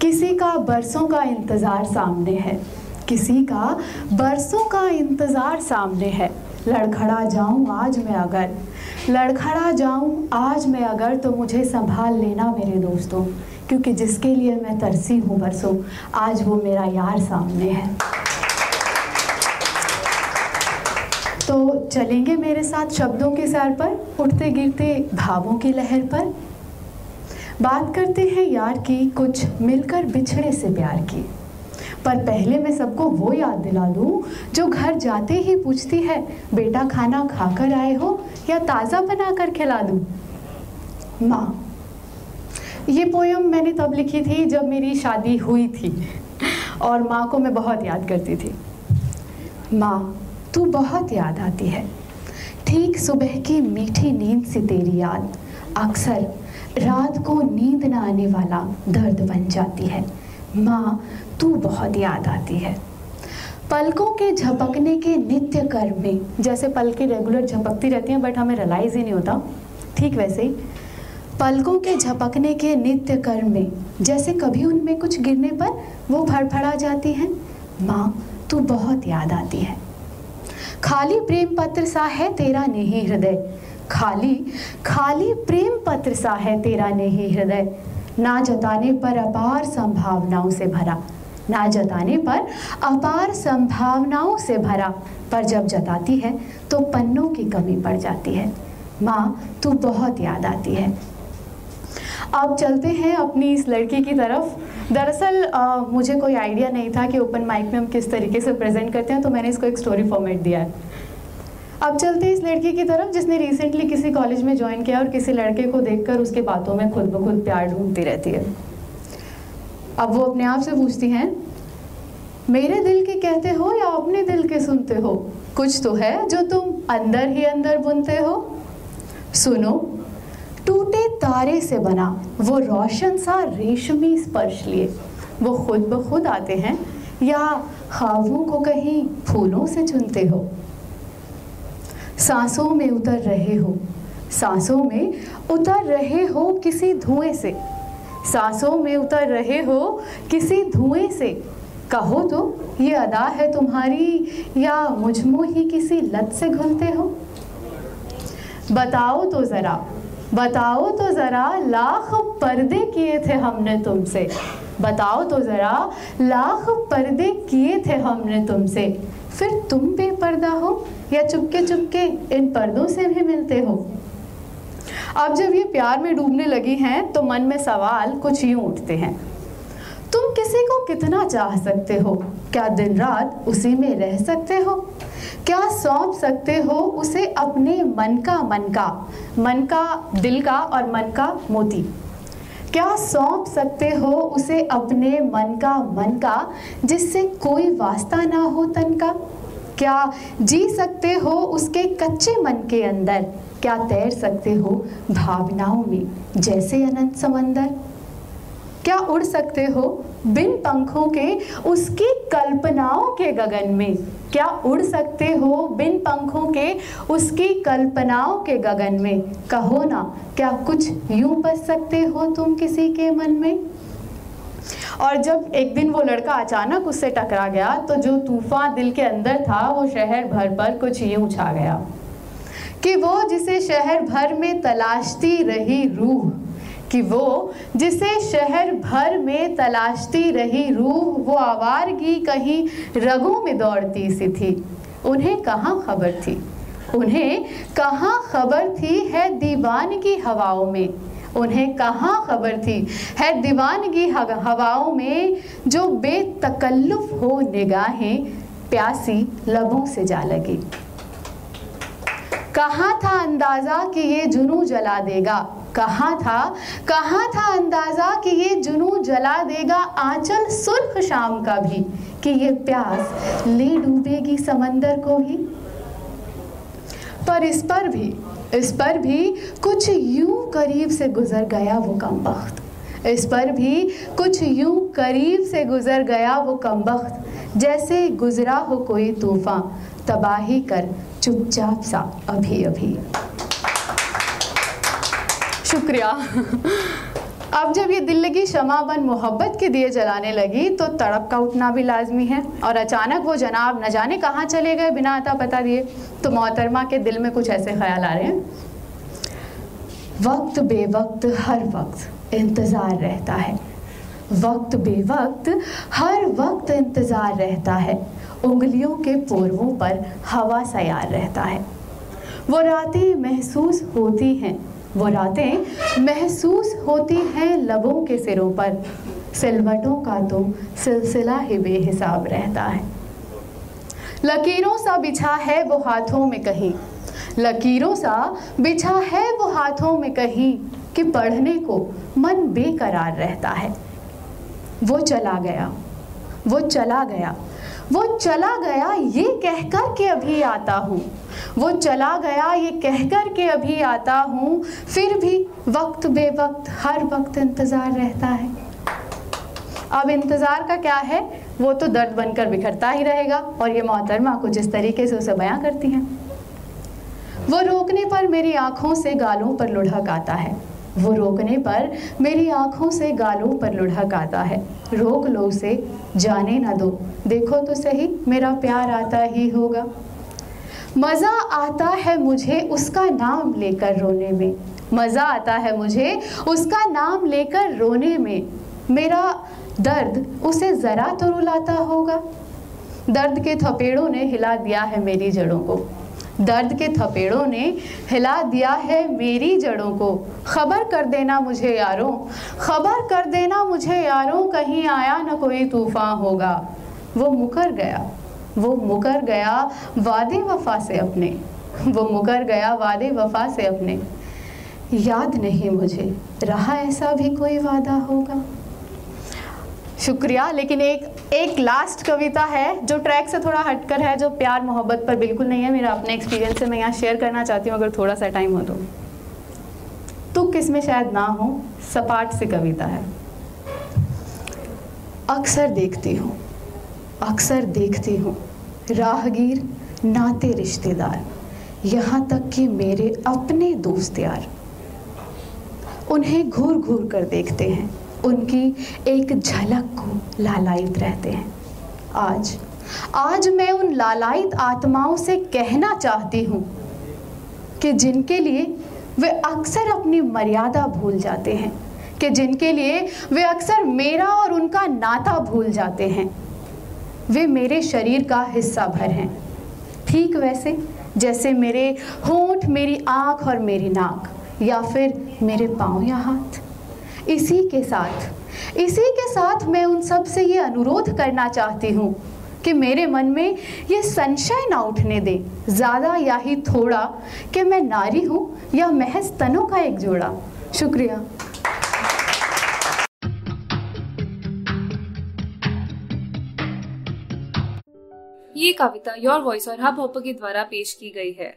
किसी का बरसों का इंतज़ार सामने है, किसी का बरसों का इंतज़ार सामने है। लड़खड़ा जाऊँ आज मैं अगर, लड़खड़ा जाऊँ आज मैं अगर तो मुझे संभाल लेना मेरे दोस्तों, क्योंकि जिसके लिए मैं तरसी हूँ बरसों, आज वो मेरा यार सामने है। तो चलेंगे मेरे साथ शब्दों के सैर पर उठते गिरते भावों की लहर पर बात करते हैं यार की कुछ मिलकर बिछड़े से प्यार की। पर पहले मैं सबको वो याद दिला दूँ, जो घर जाते ही पूछती है, बेटा खाना खाकर आए हो या ताज़ा बना कर खिला दूँ? माँ। ये पोयम मैंने तब लिखी थी जब मेरी शादी हुई थी, और माँ को मैं बहुत याद करती थी। माँ, तू बहुत याद आती है। ठीक सुबह की मीठी नींद से तेरी याद अक्सर रात को नींद न आने वाला दर्द बन जाती है। माँ, तू बहुत याद आती है। पलकों के झपकने के नित्य कर्म में जैसे पल के रेगुलर झपकती रहती हैं बट हमें रियलाइज़ ही नहीं होता। ठीक वैसे ही। पलकों के झपकने के नित्य कर्म में जैसे कभी उनमें कुछ गिरने पर वो फड़फड़ा जाती हैं। माँ, तू बहुत याद आती है। खाली प्रेम पत्र सा है तेरा नहीं हृदय। खाली खाली प्रेम पत्र सा है तेरा नहीं हृदय। ना जताने पर अपार संभावनाओं से भरा। ना जताने पर अपार संभावनाओं से भरा। पर जब जताती है तो पन्नों की कमी पड़ जाती है। माँ, तू बहुत याद आती है। अब चलते हैं अपनी इस लड़की की तरफ़। दरअसल मुझे कोई आइडिया नहीं था कि ओपन माइक में हम किस तरीके से प्रेजेंट करते हैं तो मैंने इसको एक स्टोरी फॉर्मेट दिया है। अब चलते हैं इस लड़की की तरफ़, जिसने रिसेंटली किसी कॉलेज में ज्वाइन किया और किसी लड़के को देखकर उसके बातों में खुद ब खुद प्यार ढूंढती रहती है। अब वो अपने आप से पूछती हैं, मेरे दिल के कहते हो या अपने दिल के सुनते हो? कुछ तो है जो तुम अंदर ही अंदर बुनते हो। सुनो, टूटे तारे से बना, वो रोशन सा रेशमी स्पर्श लिए। वो खुद ब खुद आते हैं या खाबों को कहीं फूलों से चुनते हो। सांसों में उतर रहे हो। सांसों में उतर रहे हो किसी धुएँ से। सांसों में उतर रहे हो किसी धुएँ से। कहो तो ये अदा है तुम्हारी या मुझमो ही किसी लत से घुलते हो? बताओ तो ज़रा, बताओ तो ज़रा लाख पर्दे किए थे हमने तुमसे। बताओ तो ज़रा लाख पर्दे किए थे हमने तुमसे। फिर तुम बेपर्दा हो या चुपके चुपके इन पर्दों से भी मिलते हो। अब जब ये प्यार में डूबने लगी हैं तो मन में सवाल कुछ यूँ उठते हैं। तुम किसी को कितना चाह सकते हो? क्या दिन रात उसी में रह सकते हो? क्या सौंप सकते हो उसे अपने मन का मन का मन का दिल का और मन का मोती? क्या सौंप सकते हो उसे अपने मन का मन का, जिससे कोई वास्ता ना हो तन का? क्या जी सकते हो उसके कच्चे मन के अंदर? क्या तैर सकते हो भावनाओं में, जैसे अनंत समंदर? क्या उड़ सकते हो बिन पंखों के उसकी कल्पनाओं के गगन में? क्या उड़ सकते हो बिन पंखों के उसकी कल्पनाओं के गगन में? कहो ना, क्या कुछ यूँ बच सकते हो तुम किसी के मन में? और जब एक दिन वो लड़का अचानक उससे टकरा गया तो जो तूफ़ान दिल के अंदर था, वो शहर भर पर कुछ यूँ छा गया कि वो जिसे शहर भर में तलाशती रही रूह, कि वो जिसे शहर भर में तलाशती रही रूह, वो आवारगी कहीं रगों में दौड़ती सी थी। उन्हें कहाँ खबर थी? उन्हें कहाँ खबर थी है दीवान की हवाओं में? उन्हें कहाँ खबर थी? है दीवानगी हवाओं में जो बेतकल्लुफ हो निगाहें, प्यासी लबों से जा लगी। कहाँ था अंदाज़ा कि ये जुनू जला देगा? कहाँ था? कहाँ था अंदाज़ा कि ये जुनू जला देगा आंचल सुर्ख शाम का भी? कि ये प्यास ले डूबेगी समंदर को भी? पर इस पर भी इस पर भी कुछ यूँ करीब से गुजर गया वो कम वक्त इस पर भी कुछ यूँ करीब से गुजर गया वो कम वक्त जैसे गुजरा हो कोई तूफ़ान, तबाही कर, चुपचाप सा अभी अभी शुक्रिया। अब जब ये दिल लगी शमा बन मोहब्बत के दिए जलाने लगी तो तड़प का उठना भी लाजमी है। और अचानक वो जनाब न जाने कहाँ चले गए बिना आता पता दिए। तो मोहतरमा के दिल में कुछ ऐसे ख्याल आ रहे हैं? वक्त बेवक्त हर वक्त इंतज़ार रहता है। वक्त बेवक्त हर वक्त इंतज़ार रहता है। उंगलियों के पूर्वों पर हवा सयार रहता है। वो रातें महसूस होती हैं। वो रातें महसूस होती हैं लबों के सिरों पर। सिलवटों का तो सिलसिला ही बेहिसाब रहता है। लकीरों सा बिछा है वो हाथों में कहीं। लकीरों सा बिछा है वो हाथों में कहीं कि पढ़ने को मन बेकरार रहता है। वो चला गया, वो चला गया वो चला गया ये कहकर के अभी आता हूँ। वो चला गया ये कहकर के अभी आता हूँ। फिर भी वक्त बेवक्त हर वक्त इंतज़ार रहता है। अब इंतज़ार का क्या है? वो तो दर्द बनकर बिखरता ही रहेगा और ये मोहतरमा को जिस तरीके से उसे बयां करती हैं। वो रोकने पर मेरी आँखों से गालों पर लुढ़क आता है। वो रोकने पर मेरी आँखों से गालों पर लुढ़क आता है। रोक लो उसे, जाने ना दो। देखो तो सही, मेरा प्यार आता ही होगा। मज़ा आता है मुझे उसका नाम लेकर रोने में। मज़ा आता है मुझे उसका नाम लेकर रोने में। मेरा दर्द उसे ज़रा तो रुलाता होगा। दर्द के थपेड़ों ने हिला दिया है मेरी जड़ों को। दर्द के थपेड़ों ने हिला दिया है मेरी जड़ों को। खबर कर देना मुझे यारों। खबर कर देना मुझे यारों, कहीं आया न कोई तूफ़ान होगा। वो मुकर गया। वो मुकर गया वादे वफा से अपने। वो मुकर गया वादे वफा से अपने। याद नहीं मुझे, रहा ऐसा भी कोई वादा होगा? शुक्रिया। लेकिन एक एक लास्ट कविता है जो ट्रैक से थोड़ा हटकर है, जो प्यार, मोहब्बत पर बिल्कुल नहीं है। मेरा अपने एक्सपीरियंस से मैं यहाँ शेयर करना चाहती हूँ, अगर थोड़ा सा टाइम हो तो। तुक इसमें शायद ना हो, सपाट सी कविता है। अक्सर देखती हूँ, अक्सर देखती हूँ, राहगीर, नाते रिश्तेदार, यहाँ तक कि मेरे अपने दोस्त यार। उन्हें घूर घूर कर देखते हैं उनकी एक झलक को लालायित रहते हैं। आज आज मैं उन लालायित आत्माओं से कहना चाहती हूँ कि जिनके लिए वे अक्सर अपनी मर्यादा भूल जाते हैं, कि जिनके लिए वे अक्सर मेरा और उनका नाता भूल जाते हैं। वे मेरे शरीर का हिस्सा भर हैं। ठीक वैसे, जैसे मेरे होंठ, मेरी आँख और मेरी नाक, या फिर मेरे पाँव या हाथ। इसी के साथ। इसी के साथ मैं उन सबसे ये अनुरोध करना चाहती हूँ कि मेरे मन में ये संशय ना उठने दे। ज़्यादा या ही थोड़ा कि मैं नारी हूँ या महज तनों का एक जोड़ा। शुक्रिया। ये कविता योर वॉइस और हब हाँ हॉपर के द्वारा पेश की गई है।